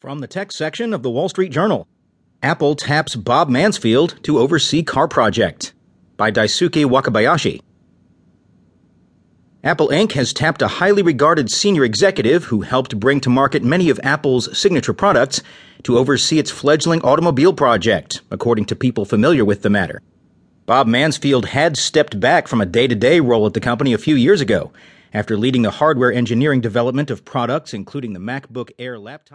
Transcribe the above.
From the tech section of the Wall Street Journal Apple taps Bob Mansfield to oversee car project by Daisuke Wakabayashi. Apple Inc. has tapped a highly regarded senior executive who helped bring to market many of Apple's signature products to oversee its fledgling automobile project, according to people familiar with the matter. Bob Mansfield had stepped back from a day to day role at the company a few years ago after leading the hardware engineering development of products including the MacBook Air laptop.